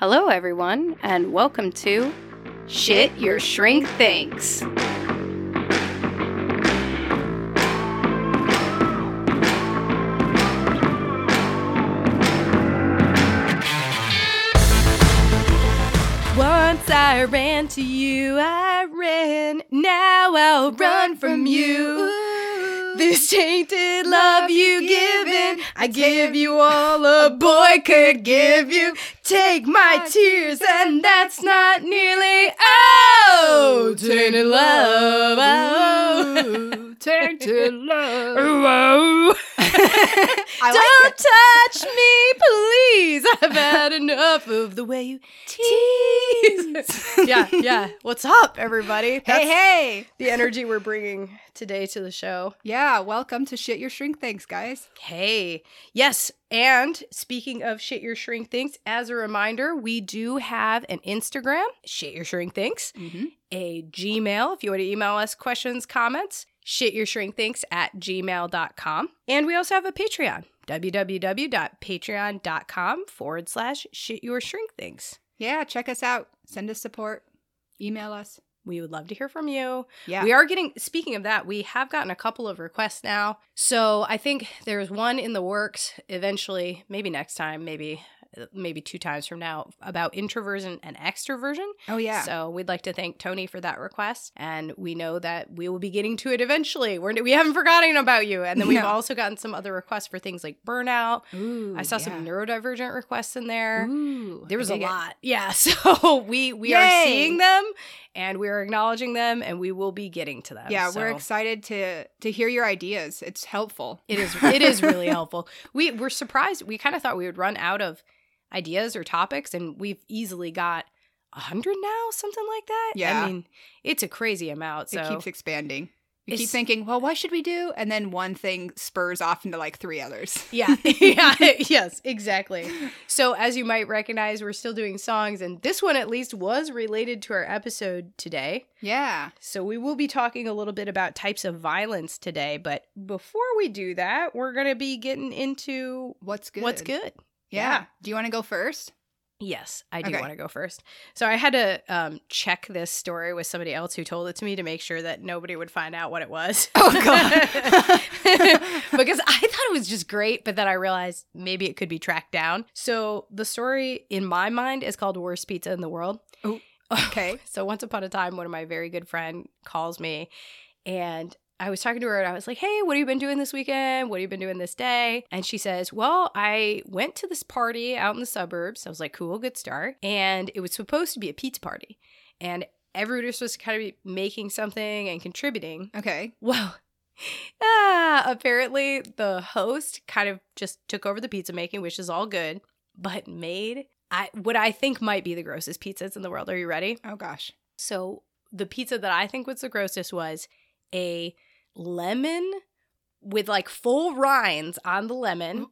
Hello, everyone, and welcome to Shit Your Shrink Thinks. Once I ran to you, I ran. Now I'll run from you. This tainted love you given, I give you all a boy could give you. Take my tears, and that's not nearly oh, tainted love. Oh, tainted love. Whoa. I Don't like touch me, please. I've had enough of the way you tease. yeah, yeah. What's up, everybody? Hey, hey! The energy we're bringing today to the show. Yeah, welcome to Shit Your Shrink Thinks, guys. Hey, yes. And speaking of shit your shrink thinks, as a reminder, we do have an Instagram, shit your shrink thinks, Mm-hmm. a Gmail if you want to email us questions, comments, shit your shrink thinks at gmail.com. And we also have a Patreon, www.patreon.com forward slash shit your shrink thinks. Yeah, check us out. Send us support. Email us. We would love to hear from you. Yeah. We are getting, speaking of that, we have gotten a couple of requests now. So I think there's one in the works eventually, maybe next time, maybe. Uh, maybe two times from now about introversion and extroversion. oh, yeah. So we'd like to thank Tony for that request, and we know that we will be getting to it eventually. We're we haven't forgotten about you, and then we've No. also gotten some other requests for things like burnout. Ooh, I saw some neurodivergent requests in there. Ooh, There was a dig it. lot. Yeah. So we we are seeing them and we are acknowledging them and we will be getting to them. Yeah, we're excited to to hear your ideas. It's helpful. It is it is really helpful. We we're surprised. We kind of thought we would run out of ideas or topics and we've easily got a hundred now, something like that. Yeah. I mean, it's a crazy amount. So It keeps expanding. You keep thinking, well, what should we do? And then one thing spurs off into like three others. Yeah, yeah, yes, exactly. So, as you might recognize, we're still doing songs, and this one at least was related to our episode today. Yeah. So, we will be talking a little bit about types of violence today. But before we do that, we're going to be getting into What's good? what's good. Yeah. Yeah. Do you want to go first? Yes, I do Okay. want to go first. So, I had to um, check this story with somebody else who told it to me to make sure that nobody would find out what it was. Oh, God. because I thought it was just great, but then I realized maybe it could be tracked down. So the story in my mind is called Worst Pizza in the World. Ooh, okay. so once upon a time, one of my very good friend calls me and I was talking to her and I was like, Hey, what have you been doing this weekend? What have you been doing this day? And she says, Well, I went to this party out in the suburbs. I was like, Cool, good start. And it was supposed to be a pizza party. And everybody was supposed to kind of be making something and contributing. Okay. Well, ah, apparently the host kind of just took over the pizza making, which is all good, but made I what I think might be the grossest pizzas in the world. Are you ready? Oh gosh. So the pizza that I think was the grossest was a lemon with like full rinds on the lemon, mm-hmm.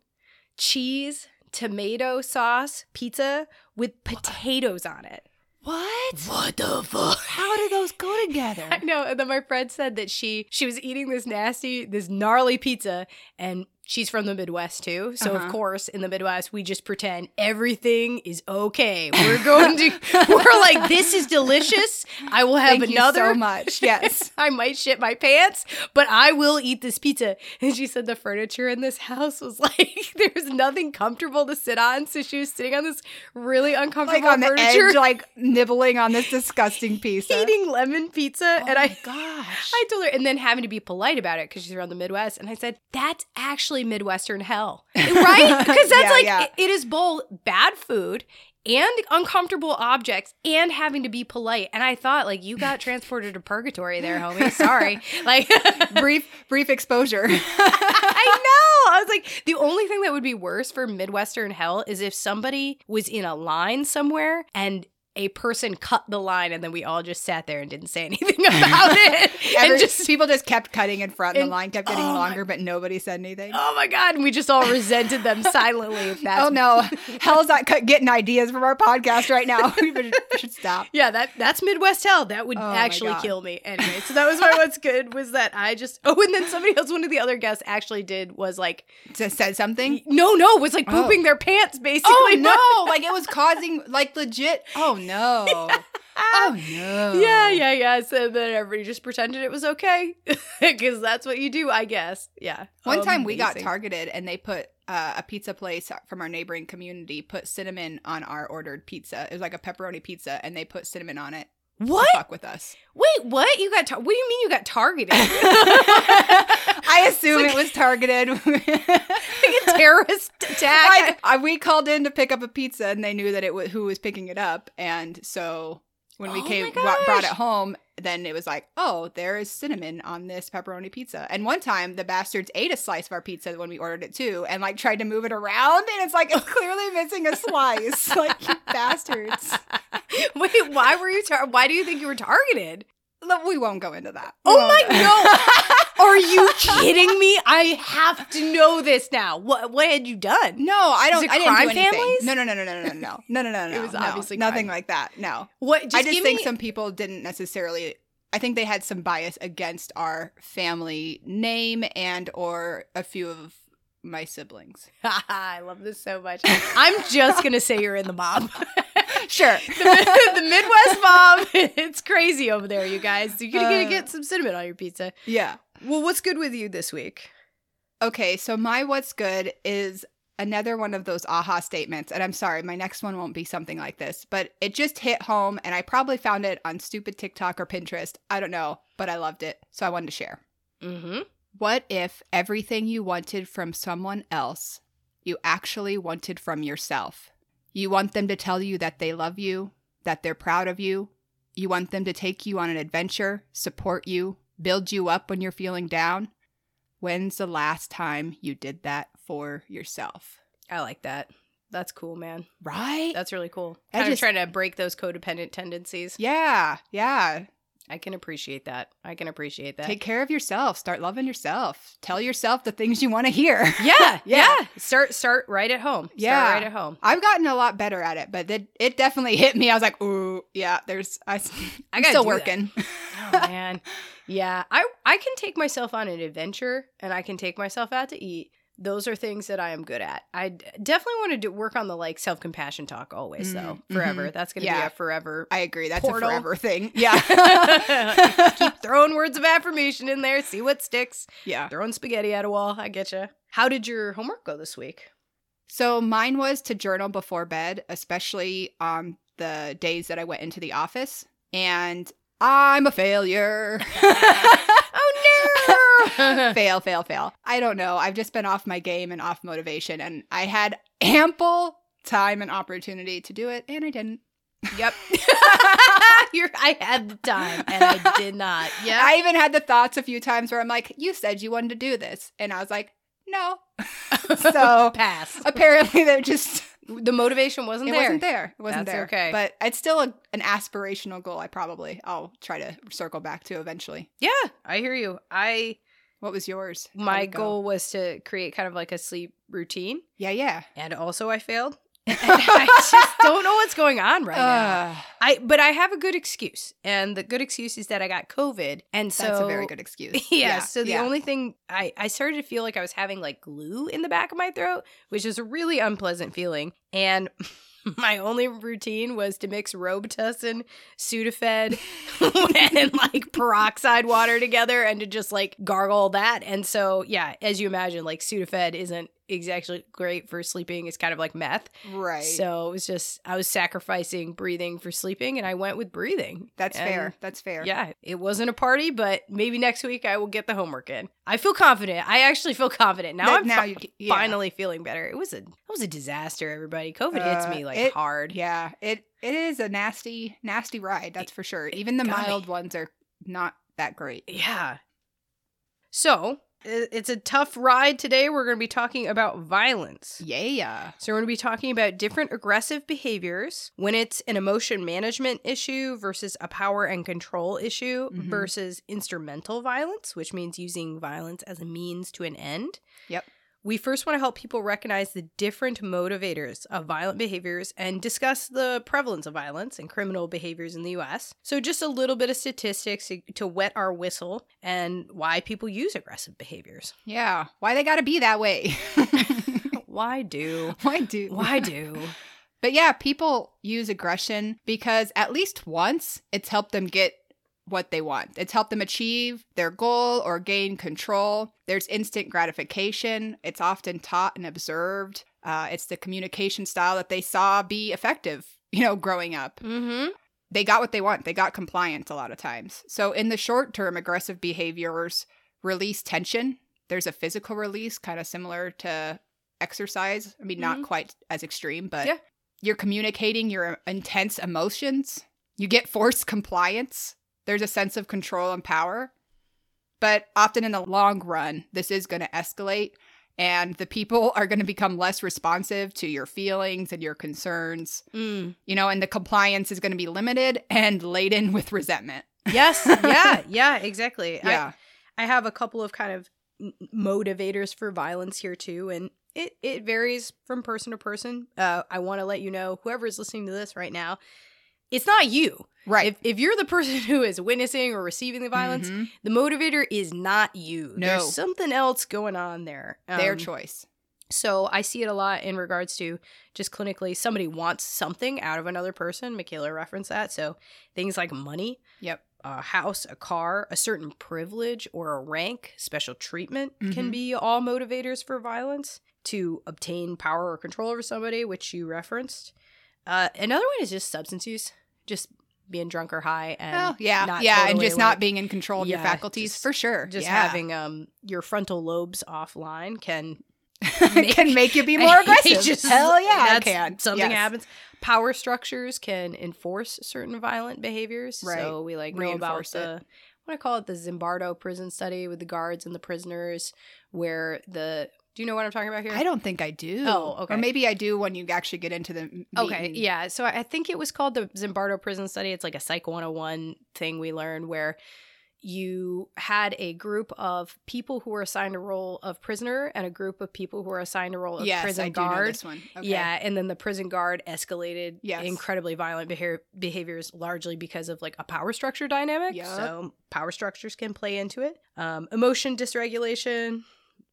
cheese, tomato sauce pizza with potatoes on it. What? What the fuck? How do those go together? I know. And then my friend said that she she was eating this nasty, this gnarly pizza, and she's from the Midwest too. So Uh-huh. of course, in the Midwest, we just pretend everything is okay. We're going to we're like, this is delicious. I will have Thank another. you so much. Yes. I might shit my pants, but I will eat this pizza. And she said the furniture in this house was like there was nothing comfortable to sit on. So she was sitting on this really like uncomfortable on the edge, like nibbling on this disgusting pizza. eating lemon pizza. Oh and I gosh. I told her, and then having to be polite about it because she's from the Midwest. And I said, that's actually Midwestern hell, right? Because that's Yeah, like, yeah. it- it is both bad food and uncomfortable objects and having to be polite. And I thought, like, you got transported to purgatory there, homie. Sorry. Like, brief brief exposure. I know. I was like, the only thing that would be worse for Midwestern hell is if somebody was in a line somewhere and a person cut the line and then we all just sat there and didn't say anything about mm-hmm. it. Every, and just people just kept cutting in front, and, and- the line kept getting oh my- longer, but nobody said anything. oh my god, and we just all resented them silently. Oh no, hell's not cut- getting ideas from our podcast right now. we should- stop. Yeah, that that's Midwest hell. That would Oh actually kill me. Anyway, so that was my what's good was that I just oh and then somebody else, one of the other guests actually did was like Just said something. no no was like Oh. pooping their pants oh, basically. Oh no! Like it was causing like legit. Oh no! Oh no! Yeah, yeah, yeah. So then everybody just pretended it was okay because that's what you do, I guess. Yeah. One time we got targeted and they put uh, a pizza place from our neighboring community put cinnamon on our ordered pizza. It was like a pepperoni pizza and they put cinnamon on it. What? Fuck with us. Wait, what? You got? Tar- what do you mean you got targeted? I assume It's it was targeted. like a terrorist attack. I, we called in to pick up a pizza and they knew that it was who was picking it up and so when we Oh came my brought, brought it home then it was like oh there is cinnamon on this pepperoni pizza and one time the bastards ate a slice of our pizza when we ordered it too and like tried to move it around and it's like it's clearly missing a slice like bastards Wait, why were you? Tar- why do you think you were targeted? We won't go into that We Oh my go- no! Are you kidding me? I have to know this now. What what had you done? no, I don't. I didn't do anything. families? No, no, no, no, no, no, no, no, no, no, no. It was no. obviously nothing crime. like that. No, What? Just I just think me, some people didn't necessarily. I think they had some bias against our family name and or a few of my siblings. I love this so much. I'm just gonna say you're in the mob. Sure. the, the Midwest mob. It's crazy over there, you guys. You're gonna Uh. get some cinnamon on your pizza. yeah. Well, what's good with you this week? Okay, so my what's good is another one of those aha statements. And I'm sorry, my next one won't be something like this, but it just hit home and I probably found it on stupid TikTok or Pinterest. I don't know, but I loved it. So I wanted to share. Mm-hmm. What if everything you wanted from someone else, you actually wanted from yourself? You want them to tell you that they love you, that they're proud of you. You want them to take you on an adventure, support you, build you up when you're feeling down. When's the last time you did that for yourself? I like that. That's cool, man. Right? That's really cool. I Kind of just- trying to break those codependent tendencies. yeah, yeah. I can appreciate that. I can appreciate that. Take care of yourself. Start loving yourself. Tell yourself the things you want to hear. yeah, yeah, Yeah. Start start right at home. Yeah. Start right at home. I've gotten a lot better at it, but it, it definitely hit me. I was like, ooh, yeah, there's, I, I'm gotta still working. Oh man. Yeah. I I can take myself on an adventure and I can take myself out to eat. Those are things that I am good at. I definitely want to do, work on the like self compassion talk always though. Mhm, Forever. mhm. That's gonna be a forever I agree. That's Portal. a forever thing. Yeah. Keep throwing words of affirmation in there, see what sticks. yeah. Throwing spaghetti at a wall. I get you. How did your homework go this week? So mine was to journal before bed, especially on the days that I went into the office. And I'm a failure. fail, fail, fail. I don't know. I've just been off my game and off motivation, and I had ample time and opportunity to do it, and I didn't. yep. I had the time and I did not. Yeah. I even had the thoughts a few times where I'm like, "You said you wanted to do this," and I was like, "No." so pass. apparently, they're just The motivation wasn't it there. wasn't there. It wasn't That's there. okay. But it's still a, an aspirational goal. I probably I'll try to circle back to eventually. Yeah, I hear you. I What was yours? How'd my go? goal was to create kind of like a sleep routine, Yeah, yeah. and also I failed. And I just don't know what's going on right now. Uh, I but I have a good excuse, and the good excuse is that I got COVID, and so that's a very good excuse. Yeah, so the yeah. only thing I I started to feel like I was having like glue in the back of my throat, which is a really unpleasant feeling, and. My only routine was to mix Robitussin, Sudafed, and like peroxide water together and to just like gargle that. And so, yeah, as you imagine, like Sudafed isn't exactly great for sleeping. It's kind of like meth. right. So it was just, I was sacrificing breathing for sleeping and I went with breathing. that's And fair. That's fair. yeah, it wasn't a party, but maybe next week I will get the homework in. I feel confident. I actually feel confident now. That- I'm now fi- you yeah. finally feeling better. It was a it was a disaster. Everybody, COVID hits Uh, me like it- hard. Yeah, it it is a nasty nasty ride. That's for sure. Even the got me. mild ones are not that great. Yeah. So It's a tough ride today. We're going to be talking about violence. Yeah. Yeah. So, we're going to be talking about different aggressive behaviors when it's an emotion management issue versus a power and control issue Mhm. versus instrumental violence, which means using violence as a means to an end. Yep. We first want to help people recognize the different motivators of violent behaviors and discuss the prevalence of violence and criminal behaviors in the US. So, just a little bit of statistics to, to wet our whistle and why people use aggressive behaviors. Yeah. Why they got to be that way? Why do? Why do? Why do? But yeah, people use aggression because at least once it's helped them get what they want. It's helped them achieve their goal or gain control. There's instant gratification. It's often taught and observed. Uh, it's the communication style that they saw be effective, you know, growing up. Mm-hmm. They got what they want. They got compliance a lot of times. So in the short term, aggressive behaviors release tension. There's a physical release, kind of similar to exercise. I mean, not Mhm. quite as extreme, but Yeah. you're communicating your intense emotions. You get forced compliance. There's a sense of control and power. But often in the long run, this is going to escalate, and the people are going to become less responsive to your feelings and your concerns. Mm. You know, and the compliance is going to be limited and laden with resentment. Yes. yeah. Yeah. Exactly. I- Yeah. I have a couple of kind of motivators for violence here too, and it it varies from person to person. Uh, I want to let you know, whoever is listening to this right now, it's not you. right. If if you're the person who is witnessing or receiving the violence, Mhm. the motivator is not you. No. There's something else going on there. Their Um, choice. So I see it a lot in regards to just clinically somebody wants something out of another person. Michaela referenced that. So things like money, Yep. a house, a car, a certain privilege or a rank, special treatment can Mhm. be all motivators for violence to obtain power or control over somebody, which you referenced. Uh, another one is just substance use, just being drunk or high and Oh, yeah. yeah. and totally just not being in control of your faculties just- for sure. just yeah. having um your frontal lobes offline can can make you be more aggressive. Just- Hell yeah, I can. Something Yes. happens. Power structures can enforce certain violent behaviors. Right. So we like know about Reinforce it. the what I call it the Zimbardo prison study with the guards and the prisoners, where the do you know what I'm talking about here? I don't think I do. Oh, okay. Or maybe I do when you actually get into the meat Okay, yeah. So I think it was called the Zimbardo prison study. It's like a Psych 101 thing we learned where you had a group of people who were assigned a role of prisoner and a group of people who were assigned a role of Yes, prison I guard. this one. Okay. Yeah, and then the prison guard escalated Yes. incredibly violent behavior, behaviors largely because of like a power structure dynamic. Yup. So power structures can play into it. Um, emotion dysregulation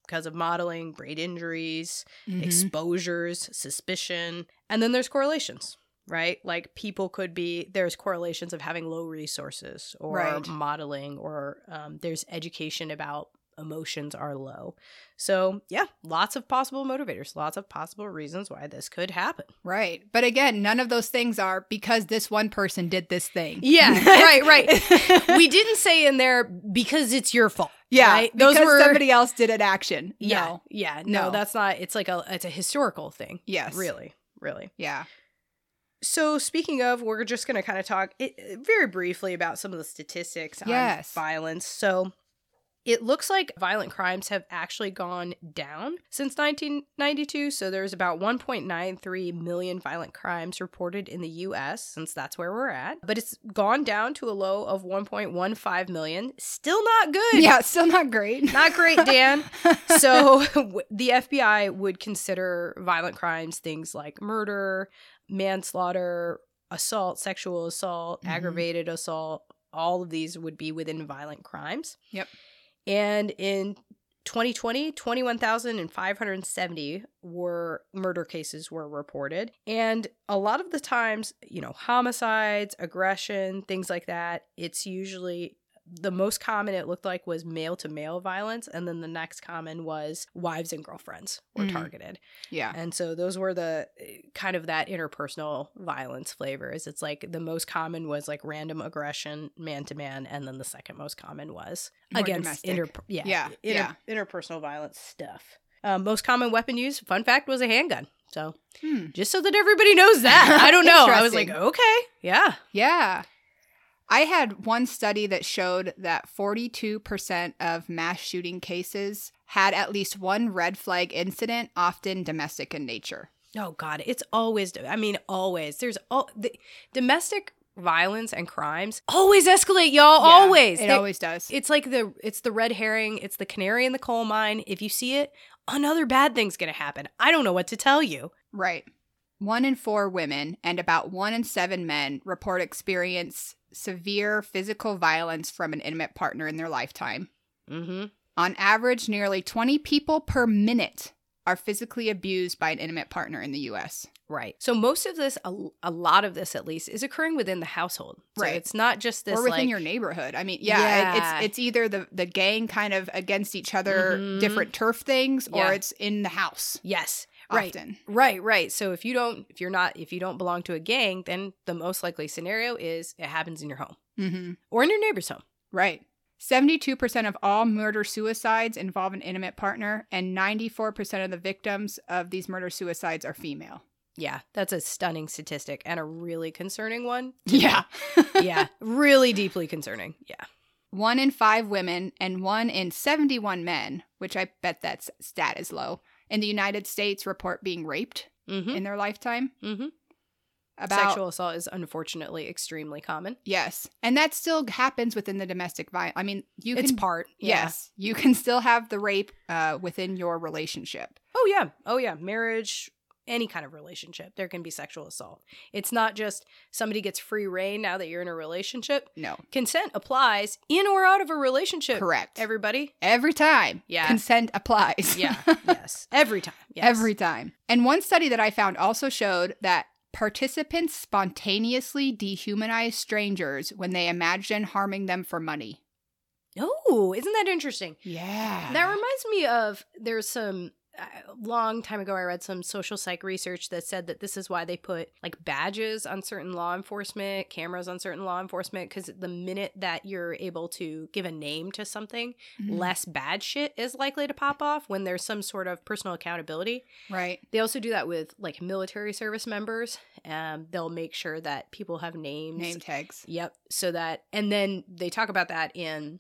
because of modeling, brain injuries, Mhm. exposures, suspicion, and then there's correlations. Right? Like people could be, there's correlations of having low resources or Right. modeling, or um, there's education about emotions are low. So, yeah, lots of possible motivators, lots of possible reasons why this could happen. Right. But again, none of those things are because this one person did this thing. Yeah, right, right. we didn't say in there because it's your fault. Yeah. right? those because were somebody else did an action. Yeah, No. yeah, no, No. that's not. It's like a it's a historical thing. Yes. really, really. Yeah. So speaking of, we're just going to kind of talk it, very briefly about some of the statistics Yes. on violence. So it looks like violent crimes have actually gone down since 1992. So there's about 1.93 million violent crimes reported in the US, since that's where we're at. But it's gone down to a low of 1.15 million. Still not good. Yeah. Still not great. Not great, Dan. so the FBI would consider violent crimes things like murder, manslaughter, assault, sexual assault, Mhm. aggravated assault. All of these would be within violent crimes. Yep. And in 2020, 21,570 were murder cases were reported. And a lot of the times, you know, homicides, aggression, things like that, it's usually the most common it looked like was male to male violence and then the next common was wives and girlfriends were Mm. targeted yeah. and so those were the eh, kind of that interpersonal violence flavors it's like the most common was like random aggression man to man and then the second most common was More against domestic. inter yeah Yeah, inter- interpersonal violence stuff um, most common weapon used, fun fact was a handgun so Hmm. just so that everybody knows that i don't know i was like okay yeah Yeah. I had one study that showed that 42% of mass shooting cases had at least one red flag incident, often domestic in nature. Oh God, it's always. I mean, always. There's all the domestic violence and crimes always escalate, y'all. Yeah, always. It They- always does. It's like the it's the red herring. It's the canary in the coal mine. If you see it, another bad thing's gonna happen. I don't know what to tell you. Right. One in four women and about one in seven men report experience severe physical violence from an intimate partner in their lifetime. Mm-hmm. On average, nearly 20 people per minute are physically abused by an intimate partner in the US. Right. So most of this, a, a lot of this at least, is occurring within the household. So Right. It's not just this or within like, your neighborhood. I mean, yeah, it- it's it's either the the gang kind of against each other, Mhm. different turf things, Yeah. or it's in the house. yes. Right. Often. Right, right. So if you don't if you're not if you don't belong to a gang, then the most likely scenario is it happens in your home Mm-hmm. or in your neighbor's home. Right. 72% of all murder suicides involve an intimate partner, and 94% of the victims of these murder suicides are female. Yeah, that's a stunning statistic and a really concerning one. Yeah. yeah, really deeply concerning. Yeah. one in five women and one in 71 men, which I bet that stat is low, in the United States report being raped Mm-hmm. in their lifetime. Mm-hmm. About Sexual assault is unfortunately extremely common. Yes. And that still happens within the domestic violence. I mean, you it's can part. yeah. Yes. You can still have the rape uh, within your relationship. Oh yeah. Oh yeah. Marriage, any kind of relationship, there can be sexual assault. It's not just somebody gets free rein now that you're in a relationship. No. Consent applies in or out of a relationship. Correct. Everybody. Every time. Yeah. Consent applies. Yeah. yes. Every time. Yes. Every time. And one study that I found also showed that participants spontaneously dehumanize strangers when they imagine harming them for money. Oh, isn't that interesting? Yeah. That reminds me of there's some a long time ago I read some social psych research that said that this is why they put like badges on certain law enforcement, cameras on certain law enforcement cuz the minute that you're able to give a name to something, Mhm. less bad shit is likely to pop off when there's some sort of personal accountability. Right. They also do that with like military service members. Um they'll make sure that people have names. Name tags. Yep. So that, and then they talk about that in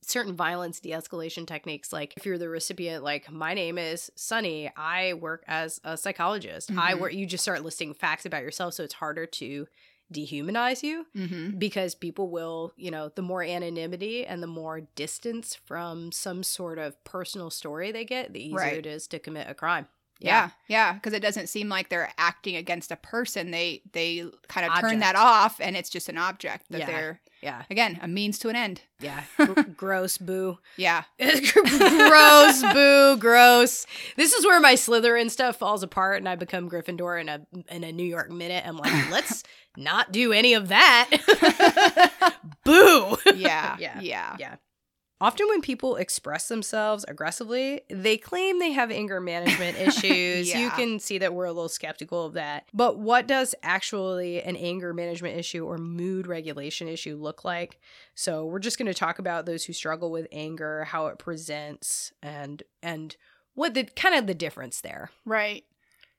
certain violence de escalation techniques. Like if you're the recipient, like, my name is Sunny, I work as a psychologist. I Mhm. work, you just start listing facts about yourself. So it's harder to dehumanize you Mm-hmm. because people will, you know, the more anonymity and the more distance from some sort of personal story they get, the easier Right. it is to commit a crime. Yeah, yeah, because it doesn't seem like they're acting against a person. They they kind of turn that off, and it's just an object that Yeah. they're Yeah. again a means to an end. Yeah. Gr- gross, boo. Yeah, gross, boo, gross. This is where my Slytherin stuff falls apart, and I become Gryffindor in a in a New York minute. I'm like, let's not do any of that. boo. yeah, Yeah. yeah, Yeah. Often, when people express themselves aggressively, they claim they have anger management issues. You can see that we're a little skeptical of that. But what does actually an anger management issue or mood regulation issue look like? So, we're just going to talk about those who struggle with anger, how it presents, and and what the kind of the difference there. Right.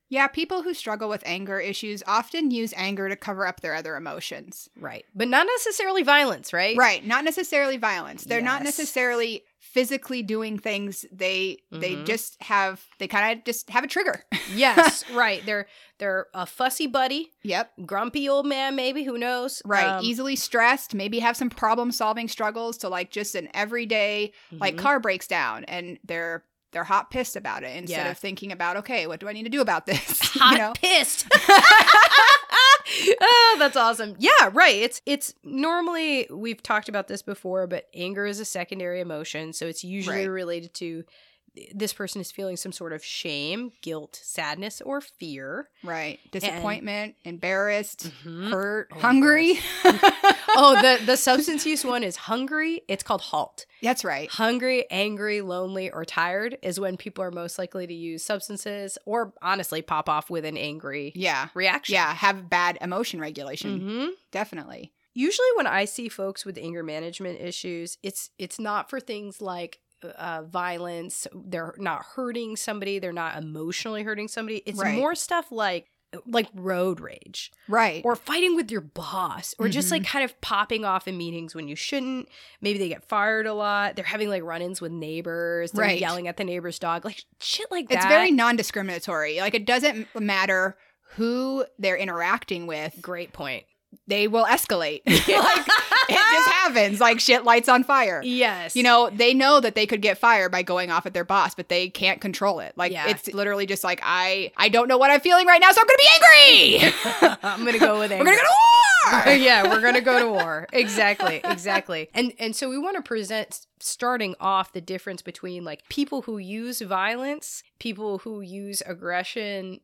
Yeah, people who struggle with anger issues often use anger to cover up their other emotions. Right. But not necessarily violence, right? Right, not necessarily violence. They're not necessarily physically doing things. They they Mhm. just have they kind of just have a trigger. Yes, right. They're they're a fussy buddy, yep. grumpy old man maybe, who knows? Right. Um, Easily stressed, maybe have some problem solving struggles to like just an everyday like mhm. car breaks down and they're they're hot pissed about it instead Yeah. of thinking about okay, what do I need to do about this? hot you know? pissed. oh, that's awesome. Yeah, right. It's it's normally we've talked about this before, but anger is a secondary emotion, so it's usually Right. related to this person is feeling some sort of shame, guilt, sadness, or fear. Right. Disappointment, embarrassed, Mhm. hurt, Oh, hungry. Oh, the the substance use one is hungry. It's called halt. That's right. Hungry, angry, lonely, or tired is when people are most likely to use substances or honestly pop off with an angry Yeah. reaction. Yeah, have bad emotion regulation. hmm Definitely. Usually, when I see folks with anger management issues, it's it's not for things like uh, violence. They're not hurting somebody. They're not emotionally hurting somebody. It's Right. more stuff like like road rage Right. or fighting with your boss or just Mhm. like kind of popping off in meetings when you shouldn't. Maybe they get fired a lot. They're having like run-ins with neighbors. They're Right. yelling at the neighbor's dog. Like shit like that. it's very non-discriminatory. Like it doesn't matter who they're interacting with. great point. They will escalate. like just happens. Like shit lights on fire. Yes. You know, they know that they could get fired by going off at their boss, but they can't control it. Like Yeah. it's literally just like I I don't know what I'm feeling right now, so I'm gonna be angry. I'm gonna go with We're gonna go to war. yeah, we're gonna go to war. Exactly, exactly. And and so we want to present starting off the difference between like people who use violence, people who use aggression,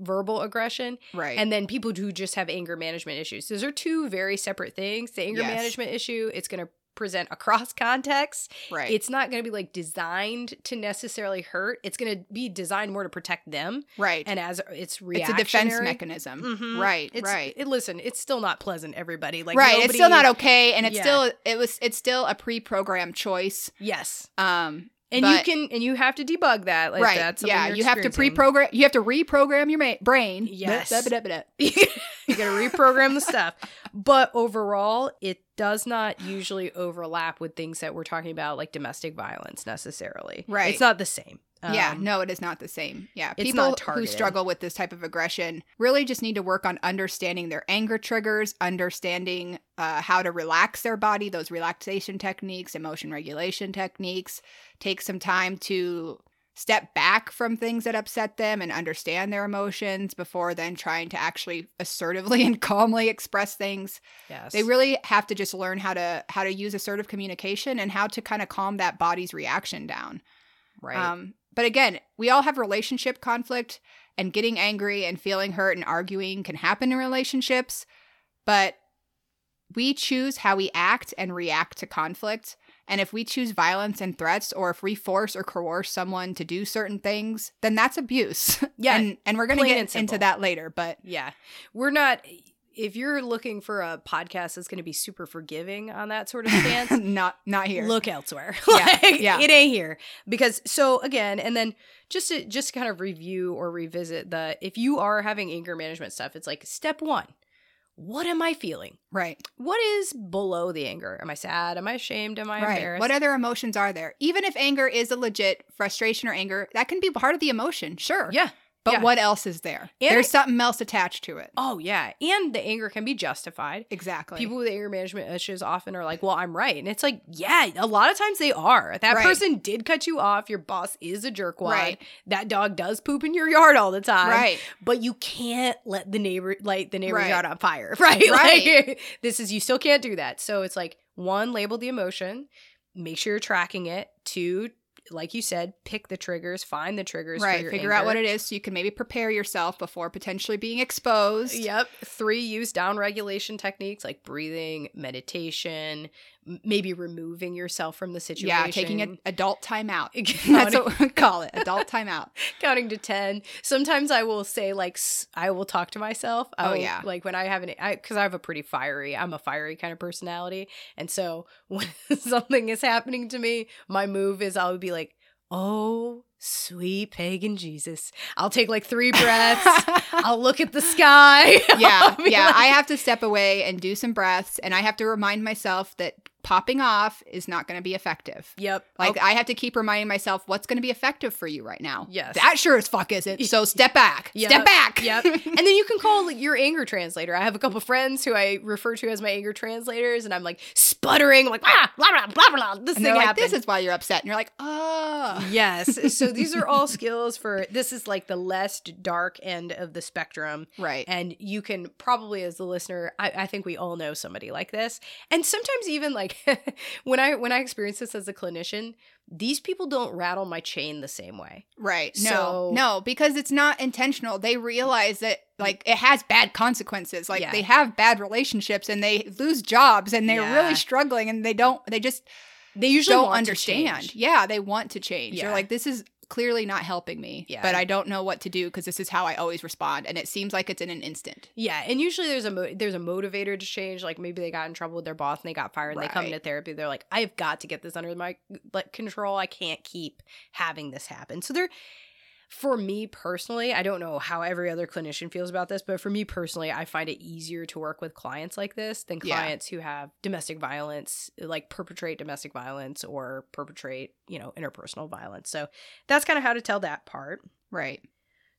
verbal aggression, right. and then people who just have anger management issues. Those are two very separate things. The anger Yes. management issue, it's gonna present across context. right. It's not going to be like designed to necessarily hurt. It's going to be designed more to protect them. right. And as it's real it's a defense mechanism. Mhm. Right. It's, right. It, listen, it's still not pleasant, everybody. Like right. It's still not okay, and it's Yeah. still it was it's still a pre-programmed choice. Yes, Um. And you can and you have to debug that. Like right. That's yeah. you're have to pre-program. You have to reprogram your ma- brain. Yes. You got to reprogram the stuff. But overall, it does not usually overlap with things that we're talking about, like domestic violence necessarily. Right. It's not the same. Yeah, Um, no, it is not the same. Yeah, it's people who struggle with this type of aggression really just need to work on understanding their anger triggers, understanding uh, how to relax their body, those relaxation techniques, emotion regulation techniques. Take some time to step back from things that upset them and understand their emotions before then trying to actually assertively and calmly express things. Yes. They really have to just learn how to how to use assertive communication and how to kind of calm that body's reaction down. right. Um, but again, we all have relationship conflict, and getting angry and feeling hurt and arguing can happen in relationships. But we choose how we act and react to conflict. And if we choose violence and threats, or if we force or coerce someone to do certain things, then that's abuse. Yeah, and, and we're going to get into that later. But Yeah. We're not if you're looking for a podcast that's going to be super forgiving on that sort of stance, not not here. look elsewhere. Yeah, like, yeah. It ain't here. Because so again, and then just to just to kind of review or revisit the if you are having anger management stuff, it's like step 1. What am I feeling? right, What is below the anger? Am I sad? Am I ashamed? Am I right. embarrassed? What other emotions are there? Even if anger is a legit frustration or anger, that can be part of the emotion. Sure. yeah. But yeah. what else is there? And There's it- something else attached to it. Oh yeah. And the anger can be justified. Exactly. People with anger management issues often are like, well, I'm right. And it's like, yeah, a lot of times they are. That Right. person did cut you off. Your boss is a jerkwad. Right. That dog does poop in your yard all the time. right. But you can't let the neighbor light the neighbor's Right. yard on fire. Right. Right. Like, this is you still can't do that. So it's like one, label the emotion, make sure you're tracking it. Two, like you said, pick the triggers, find the triggers. Right. Figure out what it is so you can maybe prepare yourself before potentially being exposed. Yep. Three, use down regulation techniques like breathing, meditation, maybe removing yourself from the situation. Yeah, taking an adult timeout. That's what we call it. Adult timeout. counting to 10 sometimes i will say like I will talk to myself I Oh, will- yeah. like when i have an i because i have a pretty fiery i'm a fiery kind of personality and so when something is happening to me my move is i'll be like oh sweet pagan jesus i'll take like three breaths i'll look at the sky yeah, yeah. like- I have to step away and do some breaths, and I have to remind myself that popping off is not going to be effective. yep Like I'll- I have to keep reminding myself what's going to be effective for you right now. Yes. that sure as fuck isn't. So step back. Yep, Step back. Yep. and then you can call your anger translator. I have a couple friends who I refer to as my anger translators, and I'm like sputtering, like ah, blah blah blah blah. This and thing like, happened. "This is why you're upset," and you're like, "Oh." yes. So these are all skills for this is like the less dark end of the spectrum. Right. And you can probably, as the listener, I, I think we all know somebody like this. And sometimes even like when I when I experience this as a clinician, these people don't rattle my chain the same way. Right. No, So- no, because it's not intentional. They realize that mm. like it has bad consequences. Like Yeah. they have bad relationships and they lose jobs and they're Yeah. really struggling and they don't they just They usually don't understand. Yeah, they want to change. Yeah. They're like this is clearly not helping me. Yeah. But I don't know what to do because this is how I always respond and it seems like it's in an instant. Yeah, and usually there's a mo- there's a motivator to change. Like maybe they got in trouble with their boss and they got fired, and they come Right. into therapy. They're like, I've got to get this under my like control. I can't keep having this happen. So they're for me personally, I don't know how every other clinician feels about this, but for me personally, I find it easier to work with clients like this than Yeah. clients who have domestic violence, like perpetrate domestic violence or perpetrate, you know, interpersonal violence. So that's kind of how to tell that part. Right.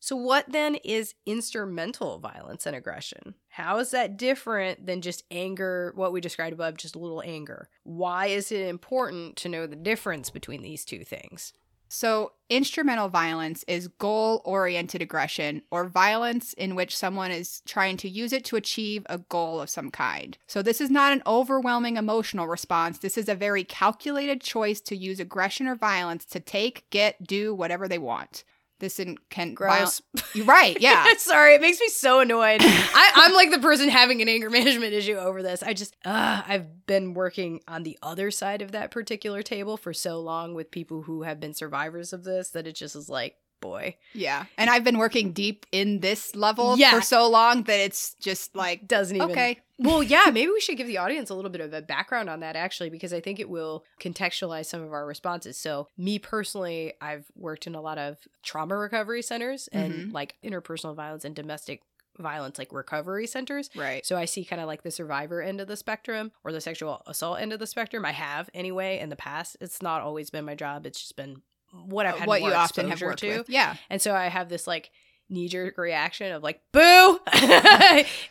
So, what then is instrumental violence and aggression? How is that different than just anger, what we described above, just a little anger? Why is it important to know the difference between these two things? So, instrumental violence is goal oriented aggression or violence in which someone is trying to use it to achieve a goal of some kind. So, this is not an overwhelming emotional response. This is a very calculated choice to use aggression or violence to take, get, do whatever they want. This in, can Gross. You're right. Yeah. Sorry, it makes me so annoyed. I, I'm like the person having an anger management issue over this. I just, uh, I've been working on the other side of that particular table for so long with people who have been survivors of this that it just is like, boy, yeah. And I've been working deep in this level Yeah. for so long that it's just like, doesn't even. okay. Well, yeah, maybe we should give the audience a little bit of a background on that actually, because I think it will contextualize some of our responses. So, me personally, I've worked in a lot of trauma recovery centers and mm-hmm. like interpersonal violence and domestic violence, like recovery centers. Right. So I see kind of like the survivor end of the spectrum or the sexual assault end of the spectrum. I have anyway in the past. It's not always been my job. It's just been what I've uh, had what you often have worked to. with. Yeah. And so I have this like knee jerk reaction of like boo.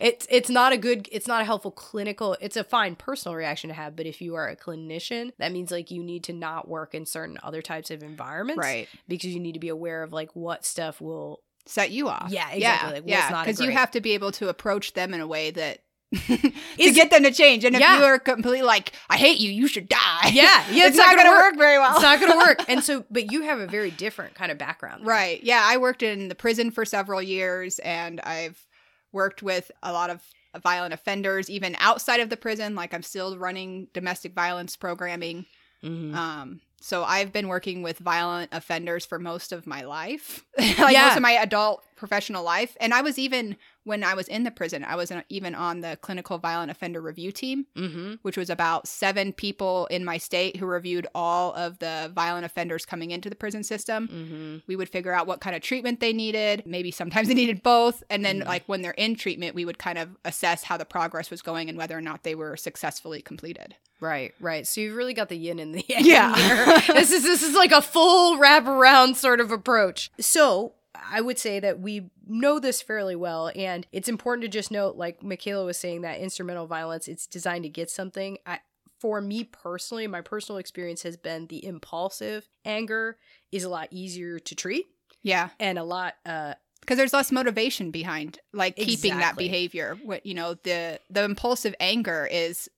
it's it's not a good it's not a helpful clinical it's a fine personal reaction to have, but if you are a clinician, that means like you need to not work in certain other types of environments. Right. Because you need to be aware of like what stuff will set you off. Yeah, exactly. Yeah, Like, yeah. Because you have to be able to approach them in a way that to Is- get them to change. And if Yeah. you are completely like, "I hate you, you should die," Yeah, yeah, it's, not, gonna going to work very well. it's not going to work. And so, but you have a very different kind of background. right? Yeah, I worked in the prison for several years, and I've worked with a lot of violent offenders, even outside of the prison. Like I'm still running domestic violence programming. Mhm. Um, so I've been working with violent offenders for most of my life, like Yeah. most of my adult professional life. And I was even when I was in the prison, I was even on the clinical violent offender review team, Mm-hmm. which was about seven people in my state who reviewed all of the violent offenders coming into the prison system. Mm-hmm. We would figure out what kind of treatment they needed. Maybe sometimes they needed both. And then, Mhm. like, when they're in treatment, we would kind of assess how the progress was going and whether or not they were successfully completed. Right, right. So you've really got the yin and the yang. Yeah. here. this is this is like a full wraparound sort of approach. So I would say that we know this fairly well, and it's important to just note, like Michaela was saying, that instrumental violence it's designed to get something. I, for me personally, my personal experience has been the impulsive anger is a lot easier to treat Yeah. and a lot uh because there's less motivation behind like keeping that behavior what you know the the impulsive anger is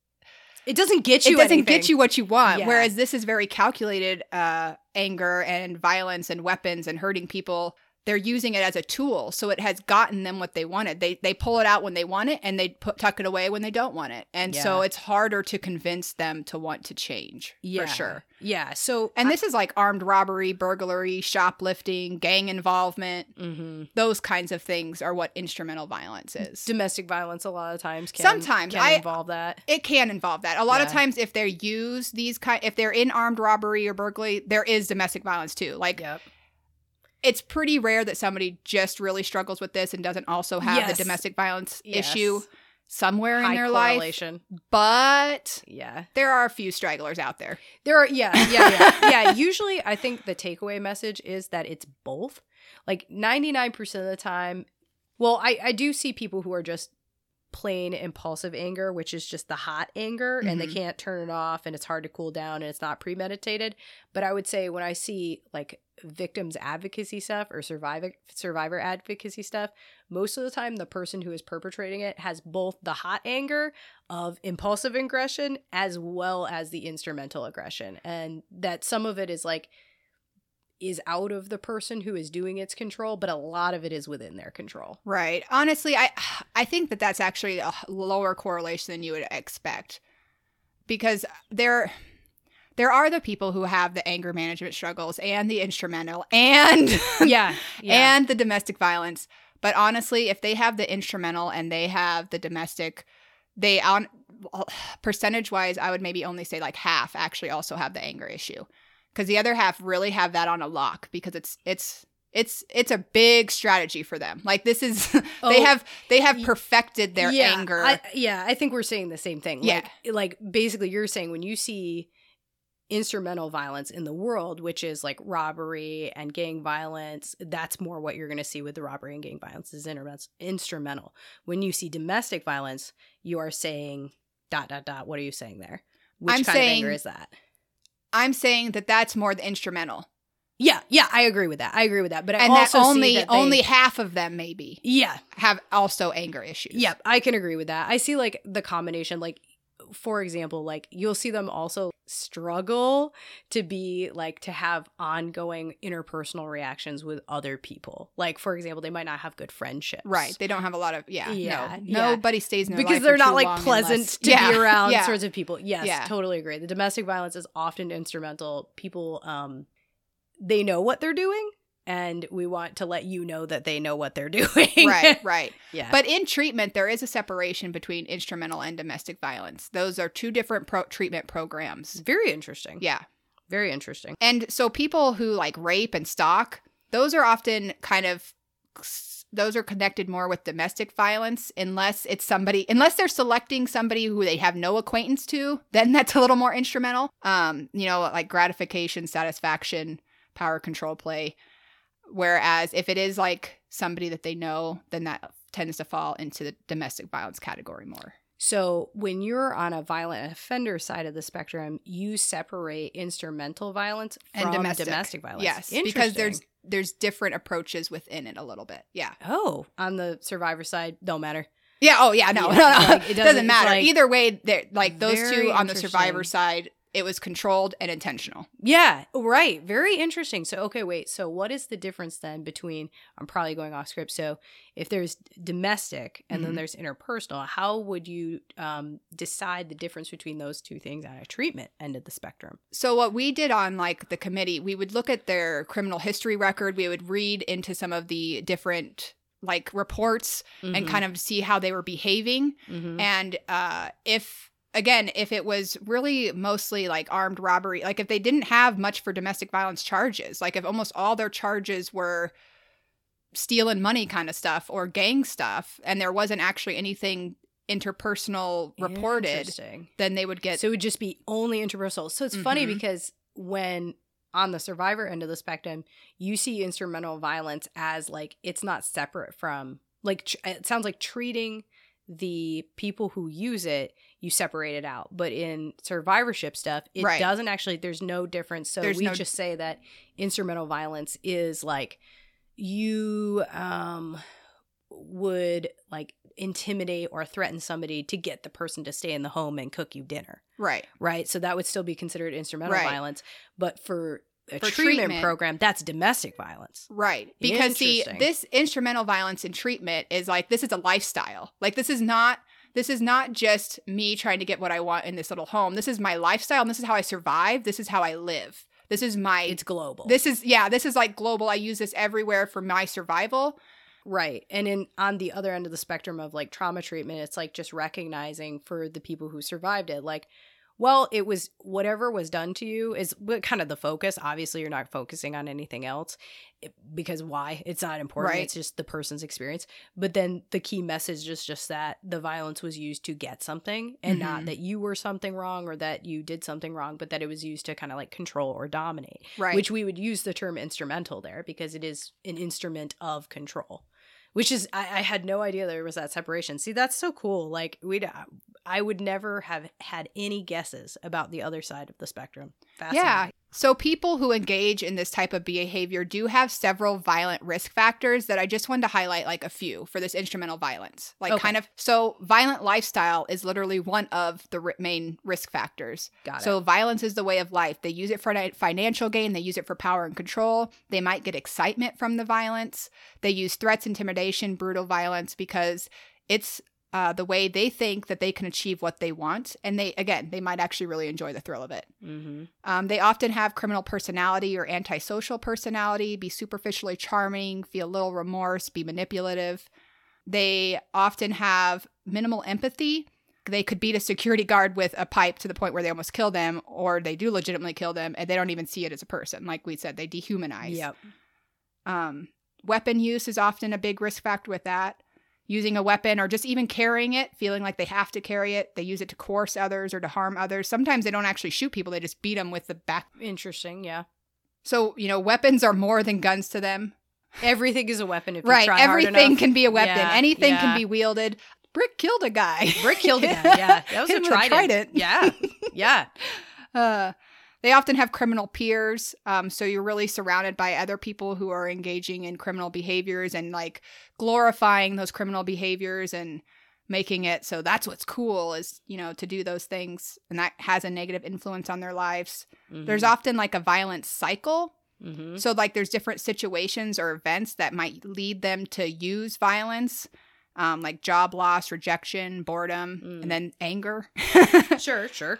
it doesn't get you it doesn't anything. get you what you want Yeah. whereas this is very calculated uh anger and violence and weapons and hurting people they're using it as a tool so it has gotten them what they wanted they they pull it out when they want it and they put tuck it away when they don't want it and so it's harder to convince them to want to change yeah, for sure Yeah. So and this is like armed robbery burglary shoplifting gang involvement Mhm. those kinds of things are what instrumental violence is domestic violence a lot of times can Sometimes. can I- involve that. it can involve that. A lot of times, if they use these kind, if they're in armed robbery or burglary, there is domestic violence too. Like Yep. It's pretty rare that somebody just really struggles with this and doesn't also have Yes. the domestic violence Yes. issue somewhere in High their life. But Yeah. there are a few stragglers out there. There are yeah, yeah, yeah. yeah, usually I think the takeaway message is that it's both. Like 99% of the time, well, I I do see people who are just plain impulsive anger, which is just the hot anger and they Mhm. can't turn it off and it's hard to cool down and it's not premeditated. But I would say when I see like victims advocacy stuff or survivor survivor advocacy stuff, most of the time the person who is perpetrating it has both the hot anger of impulsive aggression as well as the instrumental aggression and that some of it is like is out of the person who is doing its control but a lot of it is within their control Right. Honestly, I I think that that's actually a lower correlation than you would expect, because there there are the people who have the anger management struggles and the instrumental and yeah yeah and the domestic violence. But honestly, if they have the instrumental and they have the domestic, they on percentage wise, I would maybe only say like half actually also have the anger issue, because the other half really have that on a lock because it's it's It's it's a big strategy for them. Like this is they Oh, have they have perfected their yeah, anger. I, yeah, I think we're saying the same thing. Yeah. Like, like basically, you're saying when you see instrumental violence in the world, which is like robbery and gang violence, that's more what you're going to see with the robbery and gang violence is instrumental. When you see domestic violence, you are saying dot dot dot. What are you saying there? Which I'm kind of anger saying- is that? I'm saying that that's more the instrumental. Yeah, yeah, I agree with that. I agree with that. But I and that also see only that they- only half of them maybe yeah, have also anger issues. Yep, I can agree with that. I see like the combination, like for example, like you'll see them also struggle to be like to have ongoing interpersonal reactions with other people. Like for example, they might not have good friendships. Right. They don't have a lot of yeah. Yeah, no. yeah. Nobody stays in Because they're not like pleasant unless- to yeah, be around yeah. sorts of people. Yes, Yeah. totally agree. The domestic violence is often instrumental. People um they know what they're doing and we want to let you know that they know what they're doing. right, right. yeah. But in treatment, there is a separation between instrumental and domestic violence. Those are two different pro- treatment programs. very interesting. Yeah. Very interesting. And so people who like rape and stalk, those are often kind of those are connected more with domestic violence unless it's somebody unless they're selecting somebody who they have no acquaintance to, then that's a little more instrumental. Um, you know, like gratification, satisfaction, power control play. Whereas if it is like somebody that they know, then that tends to fall into the domestic violence category more. So when you're on a violent offender side of the spectrum, you separate instrumental violence from And domestic, domestic. violence. Yes, because there's there's different approaches within it a little bit. Yeah. oh on the survivor side don't matter. Yeah. Oh, yeah. No, Yeah, no, no. like, it doesn't- doesn't, matter. like Either way, they're like those two on the survivor side. It was controlled and intentional. Yeah, right. Very interesting. So okay, wait. So what is the difference then between? I'm probably going off script. So if there's domestic and then Mhm. there's interpersonal, how would you um, decide the difference between those two things on a treatment end of the spectrum? So what we did on like the committee, we would look at their criminal history record. We would read into some of the different like reports and kind of see how they were behaving. of And uh, if again, if it was really mostly like armed robbery, like if they didn't have much for domestic violence charges, like if almost all their charges were stealing money kind of stuff or gang stuff, and there wasn't actually anything interpersonal reported, then they would get So it would just be only interpersonal. So it's funny Mhm. because when on the survivor end of the spectrum, you see instrumental violence as like it's not separate from like tr- it sounds like treating the people who use it you separate it out but in survivorship stuff it Right. doesn't actually there's no difference so There's we no- just say that instrumental violence is like you um would like intimidate or threaten somebody to get the person to stay in the home and cook you dinner right. right? So that would still be considered instrumental Right. violence. But for a For treatment, treatment- program, that's domestic violence. Right. Because see, this instrumental violence in treatment is like this is a lifestyle. Like this is not this is not just me trying to get what I want in this little home. This is my lifestyle and this is how I survive. This is how I live. This is my It's global. this is yeah, this is like global. I use this everywhere for my survival. right. And in on the other end of the spectrum of like trauma treatment, it's like just recognizing for the people who survived it, like, well, it was whatever was done to you is kind of the focus. Obviously, you're not focusing on anything else because why? It's not important. Right. It's just the person's experience. But then the key message is just that the violence was used to get something and not Mhm. that you were something wrong or that you did something wrong, but that it was used to kind of like control or dominate. Right. Which we would use the term instrumental there because it is an instrument of control. Which is I, I had no idea there was that separation. See, that's so cool. Like we'd I would never have had any guesses about the other side of the spectrum. Yeah. So people who engage in this type of behavior do have several violent risk factors that I just wanted to highlight like a few for this instrumental violence. Like Okay. kind of so violent lifestyle is literally one of the ri- main risk factors. Got it. So violence is the way of life. They use it for financial gain, they use it for power and control. They might get excitement from the violence. They use threats, intimidation, brutal violence because it's uh, the way they think that they can achieve what they want. And they, again, they might actually really enjoy the thrill of it. mm-hmm. Um, they often have criminal personality or antisocial personality, be superficially charming, feel little remorse, be manipulative. They often have minimal empathy. They could beat a security guard with a pipe to the point where they almost kill them, or they do legitimately kill them and they don't even see it as a person. Like we said, they dehumanize. Yep. Um, weapon use is often a big risk factor with that. Using a weapon or just even carrying it, feeling like they have to carry it. They use it to coerce others or to harm others. Sometimes they don't actually shoot people, they just beat them with the back. Interesting. Yeah. So, you know, weapons are more than guns to them. Everything is a weapon if you right. Everything can be a weapon, Yeah, anything yeah. can be wielded. Brick killed a guy. Brick killed a guy. Yeah. That was a him with a trident. trident. Yeah. Yeah. Uh, they often have criminal peers, um, so you're really surrounded by other people who are engaging in criminal behaviors and like glorifying those criminal behaviors and making it so that's what's cool is you know to do those things and that has a negative influence on their lives. There's often like a violent cycle, Mm-hmm. so like there's different situations or events that might lead them to use violence. Um, like job loss, rejection, boredom, Mm. and then anger. Sure. Sure.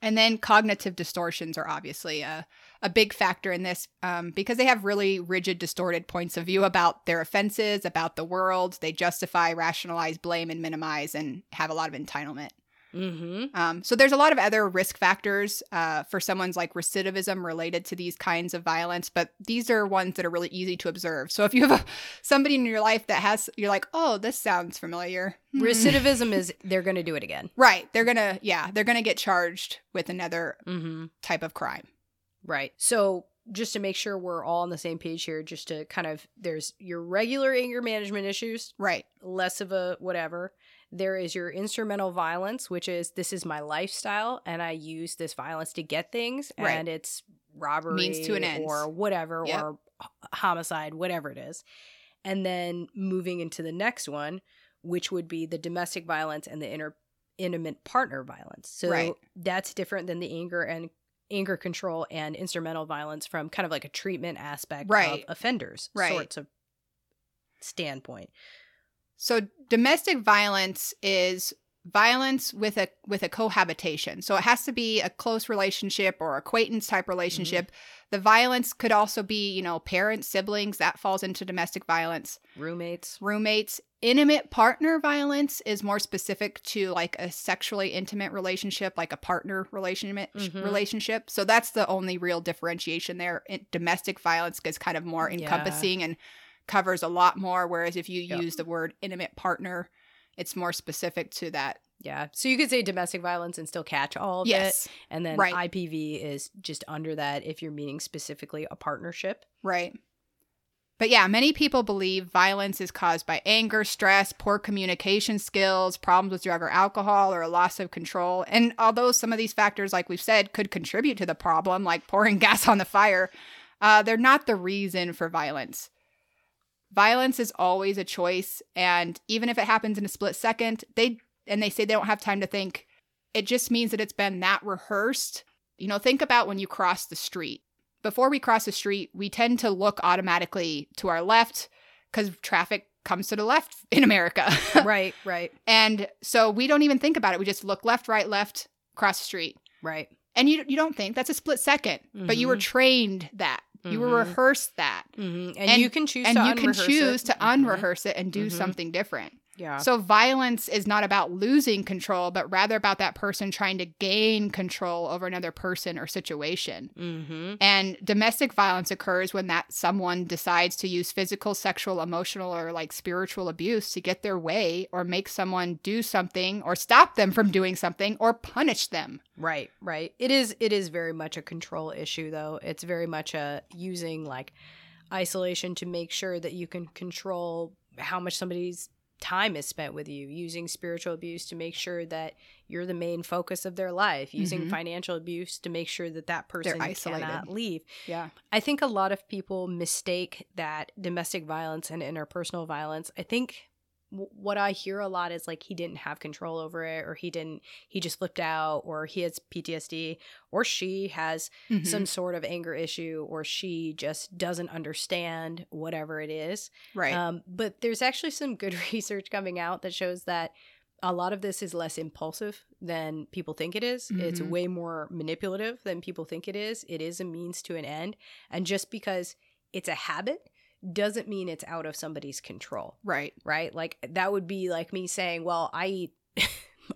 And then cognitive distortions are obviously a, a big factor in this um, because they have really rigid, distorted points of view about their offenses, about the world. They justify, rationalize, blame, and minimize, and have a lot of entitlement. Mm-hmm. Um, so there's a lot of other risk factors uh, for someone's like recidivism related to these kinds of violence, but these are ones that are really easy to observe. So if you have a, somebody in your life that has, you're like, oh, this sounds familiar. Hmm. Recidivism is they're going to do it again. Right. They're gonna, yeah, they're gonna get charged with another Mm-hmm. type of crime. Right. So just to make sure we're all on the same page here, just to kind of there's your regular anger management issues, Right. less of a whatever. There is your instrumental violence, which is this is my lifestyle and I use this violence to get things Right. and it's robbery Means to an end. or whatever Yep. or homicide, whatever it is. And then moving into the next one, which would be the domestic violence and the inter- intimate partner violence. So Right. that's different than the anger and anger control and instrumental violence from kind of like a treatment aspect Right. of offenders Right. sorts of standpoint. So domestic violence is violence with a with a cohabitation. So it has to be a close relationship or acquaintance type relationship. The violence could also be, you know, parents, siblings, that falls into domestic violence. Roommates. Roommates, intimate partner violence is more specific to like a sexually intimate relationship, like a partner relationship Mhm. relationship. So that's the only real differentiation there. In- domestic violence is kind of more Yeah. encompassing and covers a lot more whereas if you Yep. use the word intimate partner, it's more specific to that. Yeah. So you could say domestic violence and still catch all of it. yes. And then Right. IPV is just under that if you're meaning specifically a partnership. Right. But yeah, many people believe violence is caused by anger, stress, poor communication skills, problems with drug or alcohol, or a loss of control. And although some of these factors, like we've said, could contribute to the problem, like pouring gas on the fire, uh, they're not the reason for violence. Violence is always a choice, and even if it happens in a split second, they and they say they don't have time to think. It just means that it's been that rehearsed. You know, think about when you cross the street before we cross the street, we tend to look automatically to our left because traffic comes to the left in America. right, right, and so we don't even think about it. We just look left, right, left, cross the street. right. And you you don't think that's a split 2nd but you were Mhm. trained that. You were Mhm. rehearsed that. Mm-hmm. And, And- you can choose And to you can unrehearse choose it. to Mhm. unrehearse it and do Mhm. something different. Yeah. So violence is not about losing control, but rather about that person trying to gain control over another person or situation. mm-hmm. And domestic violence occurs when that someone decides to use physical, sexual, emotional, or like spiritual abuse to get their way or make someone do something or stop them from doing something or punish them. Right, right. It is it is very much a control issue though. It's very much a using like isolation to make sure that you can control how much somebody's time is spent with you, using spiritual abuse to make sure that you're the main focus of their life, using Mhm. financial abuse to make sure that that person cannot leave. Yeah. I think a lot of people mistake that domestic violence and interpersonal violence. I think what I hear a lot is like he didn't have control over it, or he didn't, he just flipped out, or he has PTSD, or she has Mm-hmm. some sort of anger issue, or she just doesn't understand whatever it is. right. Um, but there's actually some good research coming out that shows that a lot of this is less impulsive than people think it is. It's Mhm. way more manipulative than people think it is. It is a means to an end. And just because it's a habit doesn't mean it's out of somebody's control, right. right? Like that would be like me saying, well, I eat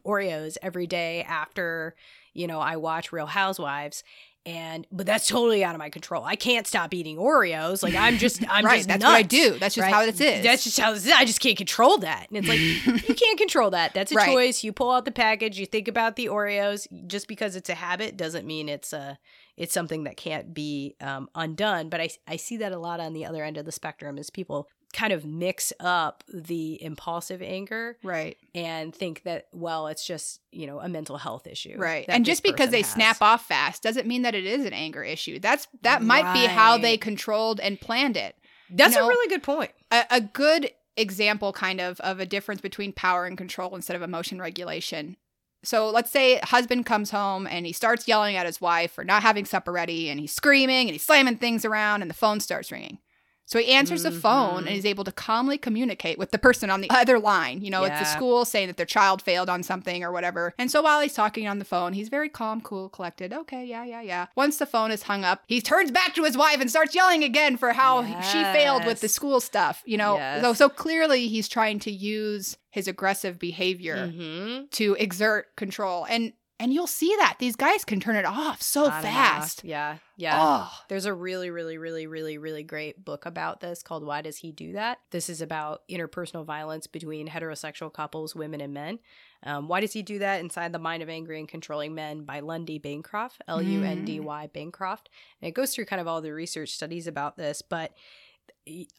Oreos every day after, you know, I watch Real Housewives and but that's totally out of my control. I can't stop eating Oreos. Like I'm just I'm right. just That's nuts, what I do. That's just right? how this is. That's just how this is. I just can't control that. And it's like you can't control that. That's a Right. choice. You pull out the package. You think about the Oreos. Just because it's a habit doesn't mean it's a it's something that can't be um, undone. But I I see that a lot on the other end of the spectrum is people kind of mix up the impulsive anger right. and think that well it's just you know a mental health issue Right. And just because they has. snap off fast doesn't mean that it is an anger issue. That's that might be how they controlled and planned it. that's know, a really good point A, a good example kind of of a difference between power and control instead of emotion regulation. So let's say husband comes home and he starts yelling at his wife for not having supper ready and he's screaming and he's slamming things around and the phone starts ringing. So he answers the phone and Mhm. he's able to calmly communicate with the person on the other line. You know, it's the school saying that their child failed on something or whatever. And so while he's talking on the phone, he's very calm, cool, collected. Okay, yeah, yeah, yeah. Once the phone is hung up, he turns back to his wife and starts yelling again for how she failed with the school stuff. You know, Yes. so, so clearly he's trying to use his aggressive behavior mm-hmm. to exert control. And and you'll see that these guys can turn it off so fast. yeah yeah Oh, There's a really, really, really, really, really great book about this called Why Does He Do That? This is about interpersonal violence between heterosexual couples, women and men. Um, Why Does He Do That? Inside the Mind of Angry and Controlling Men by Lundy Bancroft, L U N D Y Bancroft. And it goes through kind of all the research studies about this. But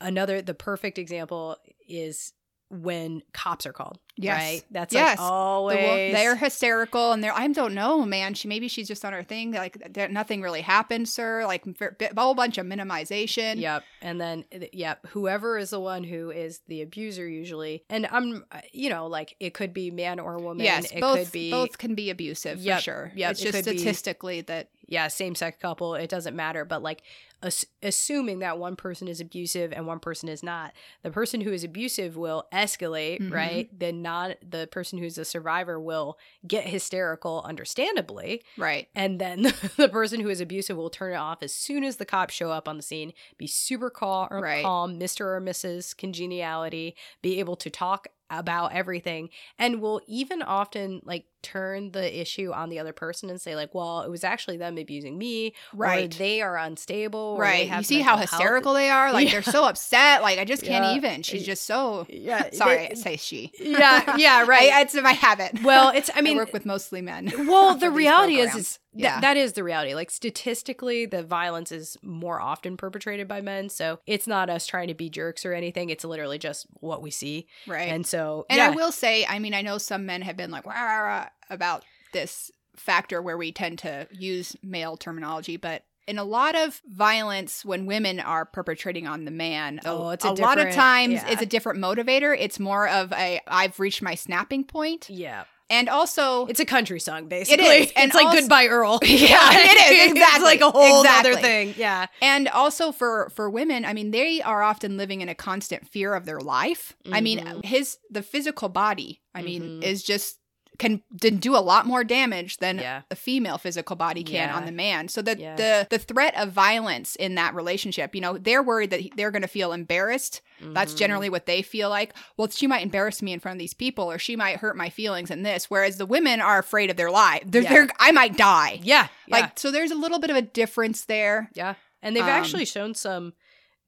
another, the perfect example is when cops are called. Yes. Right? That's Yes. like The wo- always. they're hysterical and they're I don't know, man. She maybe she's just on her thing. Like nothing really happened, sir. Like a whole bunch of minimization. Yep. And then, yep, whoever is the one who is the abuser usually. And I'm, uh, you know, like it could be man or woman. Yes, it both could be, both can be abusive Yep, for sure. yep, it's it just could be- statistically that yeah, same sex couple. It doesn't matter. But like, ass- assuming that one person is abusive and one person is not, the person who is abusive will escalate, Mhm. right? The not, the person who's a survivor will get hysterical, understandably. right. And then the person who is abusive will turn it off as soon as the cops show up on the scene, be super calm, Right. calm Mr. or Mrs. Congeniality, be able to talk about everything, and will even often like turn the issue on the other person and say, like, well, it was actually them abusing me, Right. Or they are unstable, Right. You see how mental health- hysterical they are? Like Yeah. they're so upset. Like I just can't Yeah. even. She's just so Yeah, sorry, they- say she. yeah, yeah, right. I, it's my habit. well, it's, I mean, I work with mostly men. well the reality is, programs. is yeah. that is the reality like statistically the violence is more often perpetrated by men so it's not us trying to be jerks or anything it's literally just what we see right. and so And. I will say, I mean, I know some men have been like "Wah, rah, rah," about this factor where we tend to use male terminology, but in a lot of violence, when women are perpetrating on the man, a- Oh, it's a, a lot of times yeah. it's a different motivator. It's more of a I've reached my snapping point, yeah and also it's a country song basically is, and it's like also- goodbye earl Yeah, it is, it's exactly, like a whole other thing yeah And also for for women, I mean, they are often living in a constant fear of their life. I mean, Mhm. his the physical body, I mean, Mhm. is just can do a lot more damage than Yeah. a female physical body can Yeah. on the man. So the Yeah. the the threat of violence in that relationship, you know, they're worried that they're going to feel embarrassed. That's Mhm. generally what they feel like. Well, she might embarrass me in front of these people, or she might hurt my feelings in this. Whereas the women are afraid of their life. They're, they're I might die. yeah Like like so, there's a little bit of a difference there. Yeah. And they've Um, actually shown some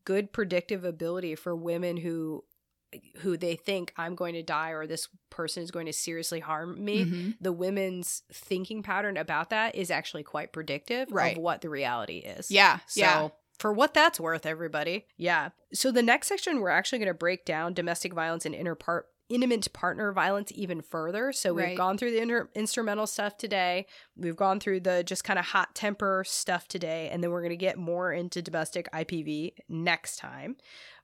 good predictive ability for women who who they think I'm going to die or this person is going to seriously harm me. Mhm. The women's thinking pattern about that is actually quite predictive Right. of what the reality is. Yeah, So yeah. for what that's worth, everybody. Yeah. So the next section we're actually going to break down domestic violence and interpart intimate partner violence even further. So we've Right. gone through the inter- instrumental stuff today. We've gone through the just kind of hot temper stuff today and then we're going to get more into domestic IPV next time.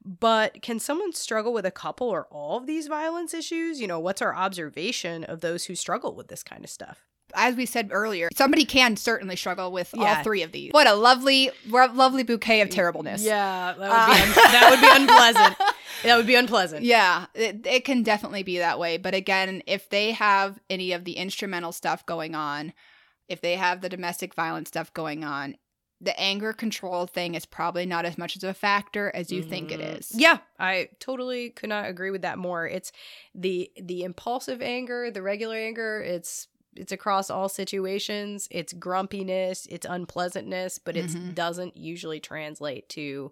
But can someone struggle with a couple or all of these violence issues? You know, what's our observation of those who struggle with this kind of stuff? as we said earlier, somebody can certainly struggle with all three of these. What a lovely, lovely bouquet of terribleness. Yeah, that would, Uh, be, un- that would be unpleasant. That would be unpleasant. Yeah, it, it can definitely be that way. But again, if they have any of the instrumental stuff going on, if they have the domestic violence stuff going on, the anger control thing is probably not as much as a factor as you think it Mhm. is. Yeah, I totally could not agree with that more. It's the the impulsive anger, the regular anger, it's it's across all situations. It's grumpiness, it's unpleasantness, but it Mhm. doesn't usually translate to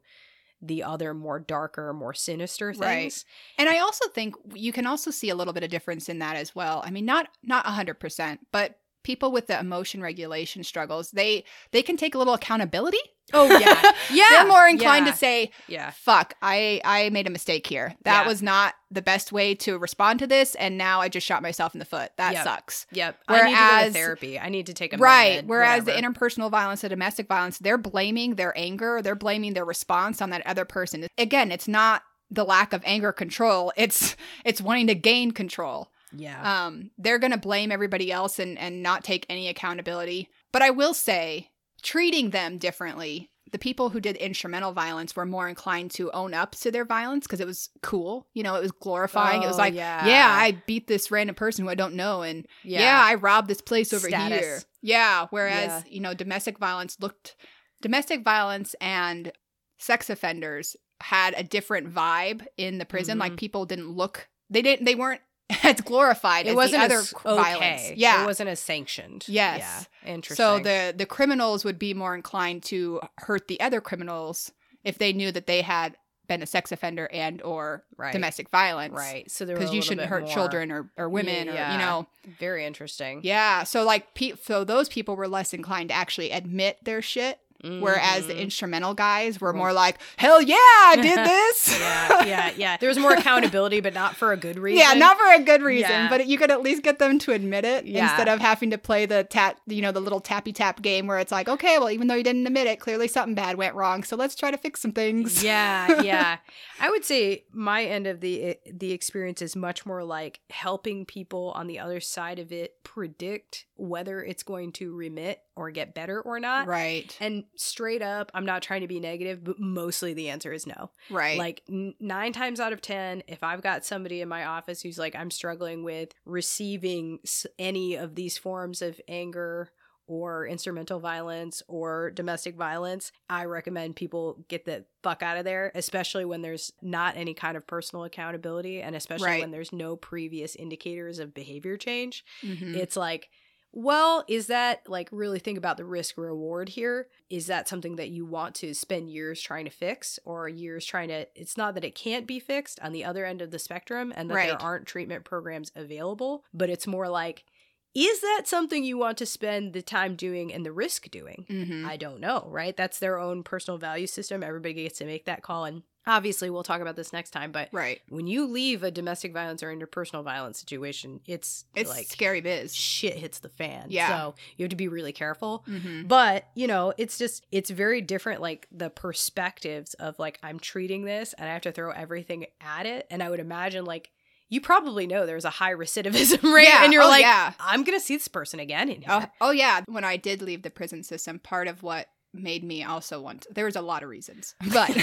the other more darker, more sinister things. Right. And I also think you can also see a little bit of difference in that as well. I mean, not not hundred percent, but people with the emotion regulation struggles, they they can take a little accountability. Oh yeah. Yeah. They're more inclined yeah. to say, Yeah. "Fuck, I I made a mistake here. That Yeah. was not the best way to respond to this, and now I just shot myself in the foot. That Yep. sucks." Yep. I need to go to Whereas- therapy. I need to take a right. Whereas whatever. the interpersonal violence, the domestic violence, they're blaming their anger, they're blaming their response on that other person. Again, it's not the lack of anger control. It's it's wanting to gain control. Yeah. Um, they're gonna blame everybody else and and not take any accountability. But I will say, treating them differently. The people who did instrumental violence were more inclined to own up to their violence because it was cool. You know, it was glorifying. it was Oh, like, yeah. yeah, I beat this random person who I don't know, and yeah, I robbed this place over Status. here. Yeah. Whereas, Yeah. you know, domestic violence looked domestic violence and sex offenders had a different vibe in the prison. Mhm. Like people didn't look they didn't they weren't as glorified it as wasn't the other as violence. okay. Yeah. It wasn't as sanctioned. Yes. Yeah. Interesting. so the the criminals would be more inclined to hurt the other criminals if they knew that they had been a sex offender and or right. domestic violence. Right. So there Because you shouldn't hurt children or, or women or Yeah. you know Very interesting. Yeah, so like pe- so those people were less inclined to actually admit their shit, whereas the Mhm. instrumental guys were more like, "Hell yeah, I did this." yeah, yeah, yeah. There was more accountability, but not for a good reason. Yeah, not for a good reason, Yeah. but you could at least get them to admit it Yeah. instead of having to play the tap, you know, the little tappy tap game where it's like, okay, well, even though you didn't admit it, clearly something bad went wrong, so let's try to fix some things. yeah, yeah. I would say my end of the the experience is much more like helping people on the other side of it predict whether it's going to remit or get better or not. Right. And straight up, I'm not trying to be negative, but mostly the answer is no. Right. Like n- nine times out of 10, if I've got somebody in my office who's like, I'm struggling with receiving s- any of these forms of anger or instrumental violence or domestic violence, I recommend people get the fuck out of there, especially when there's not any kind of personal accountability and especially Right. when there's no previous indicators of behavior change. Mhm. It's like, well, is that like really think about the risk reward here? Is that something that you want to spend years trying to fix or years trying to? It's not that it can't be fixed on the other end of the spectrum and that Right. there aren't treatment programs available, but it's more like, is that something you want to spend the time doing and the risk doing? Mhm. I don't know, right? That's their own personal value system. Everybody gets to make that call. And obviously, we'll talk about this next time, but right. when you leave a domestic violence or interpersonal violence situation, it's, It's like scary biz. shit hits the fan. Yeah. So you have to be really careful. Mhm. But, you know, it's just, it's very different, like the perspectives of like, I'm treating this and I have to throw everything at it. And I would imagine, like, you probably know there's a high recidivism rate. Yeah. And you're Oh, like, yeah. I'm going to see this person again. Oh, oh yeah. When I did leave the prison system, part of what made me also want there was a lot of reasons. But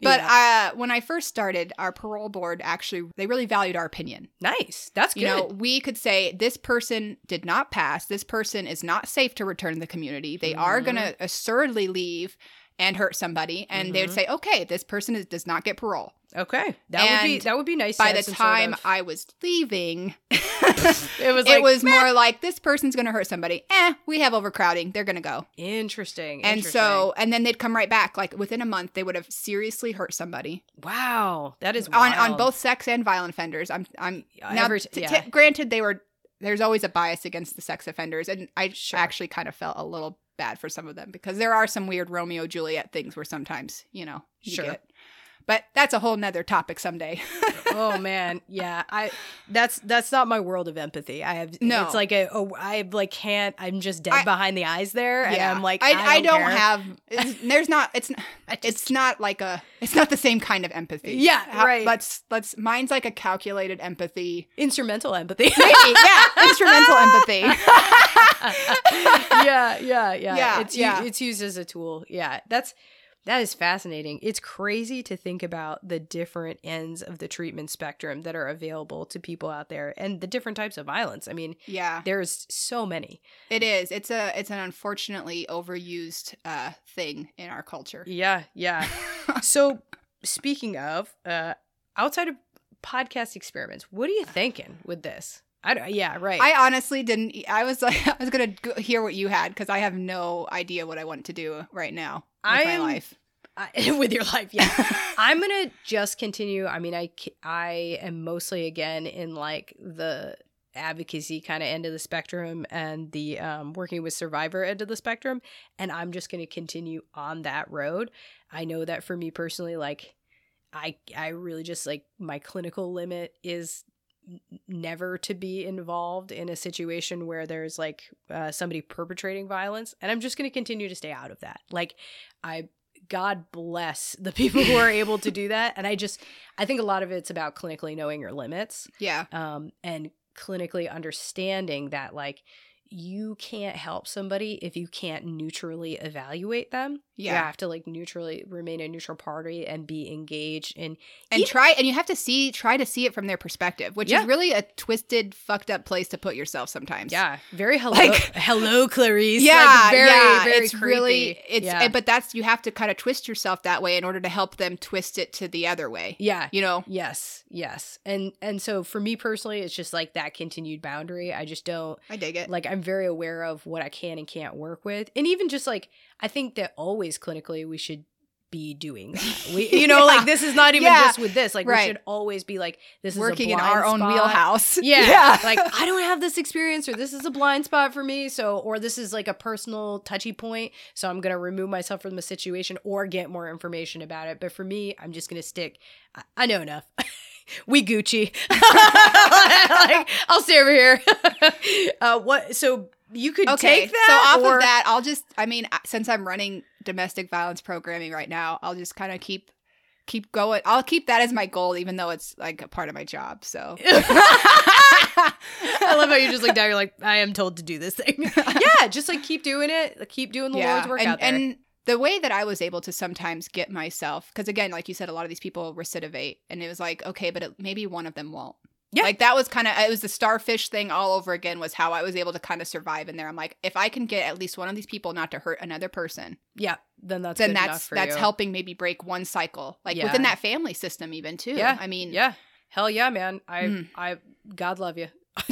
but Yeah. uh when I first started, our parole board actually they really valued our opinion. nice. That's good. You know, we could say this person did not pass. This person is not safe to return to the community. They are Mhm. going to assuredly leave and hurt somebody and they would Mhm. say, "Okay, this person is, does not get parole." Okay. That would be, that would be nice. By to the some sort time of- I was leaving, it was it like, was more like this person's going to hurt somebody. Eh, we have overcrowding. They're going to go. interesting. And interesting. so, and then they'd come right back. Like within a month, they would have seriously hurt somebody wow, that is on on both sex and violent offenders. I'm I'm Yeah, now. every- t- yeah. t- granted, they were there's always a bias against the sex offenders, and I Sure. actually kind of felt a little bad for some of them because there are some weird Romeo Juliet things where sometimes you know you Sure. get. But that's a whole nother topic someday. oh man yeah i that's that's not my world of empathy i have No. it's like a oh i like can't i'm just dead I- behind the eyes there and i'm like I, i, I don't care. have. there's not. It's just- it's not like a. It's not the same kind of empathy. Yeah, How- right. Let's let's. Mine's like a calculated empathy. instrumental empathy Maybe, yeah, instrumental empathy. yeah yeah yeah Yeah, it's yeah. it's used as a tool yeah that's that is fascinating it's crazy to think about the different ends of the treatment spectrum that are available to people out there and the different types of violence i mean yeah, there's so many it is. It's a. It's an unfortunately overused uh, thing in our culture. yeah yeah so speaking of uh outside of podcast experiments what are you thinking with this I don't, yeah, right. I honestly didn't. I was like, I was gonna hear what you had because I have no idea what I want to do right now with my I'm- life. I, with your life, yeah. I'm gonna just continue. I mean, I I am mostly again in like the advocacy kind of end of the spectrum and the um, working with survivor end of the spectrum, and I'm just gonna continue on that road. I know that for me personally, like I I really just like my clinical limit is never to be involved in a situation where there's like uh, somebody perpetrating violence and i'm just going to continue to stay out of that like i god bless the people who are able to do that and i just i think a lot of it's about clinically knowing your limits Yeah. um, and clinically understanding that like you can't help somebody if you can't neutrally evaluate them you Yeah. have to like neutrally remain a neutral party and be engaged in and Yeah. try and you have to see try to see it from their perspective which Yeah. is really a twisted fucked up place to put yourself sometimes Yeah, very hello, Like- hello, Clarice. yeah like, very, yeah very it's really creepy. it's yeah. but that's you have to kind of twist yourself that way in order to help them twist it to the other way yeah, you know yes, yes, and and so for me personally, it's just like that continued boundary. I just don't i dig it like. I'm very aware of what I can and can't work with, and even just like I think that always clinically we should be doing that. We, you know, Yeah. like this is not even Yeah. just with this. Like Right. we should always be like this working is a in our blind own spot. wheelhouse Yeah. like I don't have this experience or this is a blind spot for me. So, or this is like a personal touchy point. So I'm going to remove myself from the situation or get more information about it. But for me, I'm just going to stick. I, I know enough. we Gucci. like, I'll stay over here. uh, what? So you could okay take that. so off or- of that i'll just i mean since i'm running domestic violence programming right now i'll just kind of keep keep going i'll keep that as my goal even though it's like a part of my job so I love how you just like. You're like, I am told to do this thing. yeah, just like keep doing it. Keep doing the Lord's work and, out there. and the way that I was able to sometimes get myself, because again, like you said, a lot of these people recidivate, and it was like, okay, but it, maybe one of them won't. Yeah. Like that was kind of it was the starfish thing all over again was how I was able to kind of survive in there. I'm like, if I can get at least one of these people not to hurt another person, yeah, then that's then that's that's you. helping maybe break one cycle, like Yeah. within that family system, even too. Yeah. I mean, Yeah. Hell yeah, man. I Mm. I God love you.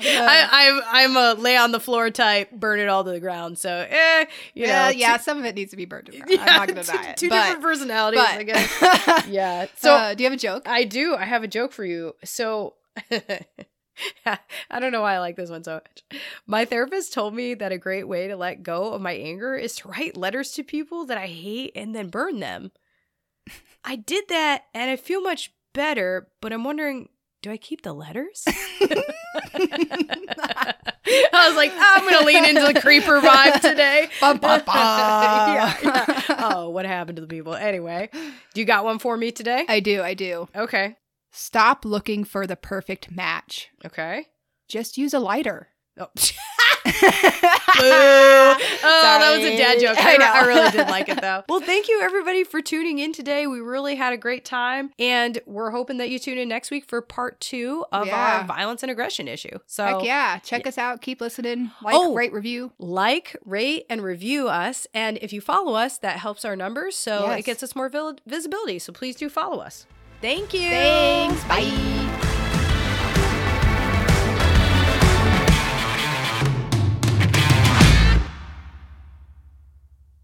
I, I'm I'm a lay on the floor type, burn it all to the ground. So eh, you yeah, know, yeah, two- some of it needs to be burned. to the ground. yeah, I'm not gonna two, it. two but, different personalities, but I guess. Yeah. So so, uh, do you have a joke? I do. I have a joke for you. So I don't know why I like this one so much. My therapist told me that a great way to let go of my anger is to write letters to people that I hate and then burn them. I did that and I feel much better, but I'm wondering do I keep the letters? I was like, I'm going to lean into the creeper vibe today. Bum, bum, bum. Yeah, yeah. Oh, what happened to the people? Anyway, do you got one for me today? I do, I do. Okay. Stop looking for the perfect match. Okay. Just use a lighter. Oh. Oh, that was a dad joke. I, I really did like it though. Well, thank you everybody for tuning in today. We really had a great time, and we're hoping that you tune in next week for part two of Yeah. our violence and aggression issue. So, Heck yeah. Check us out. Keep listening. Like, Oh. rate, review. like, rate, and review us. And if you follow us, that helps our numbers, so Yes. it gets us more vil- visibility. So please do follow us. Thank you. Thanks. Bye.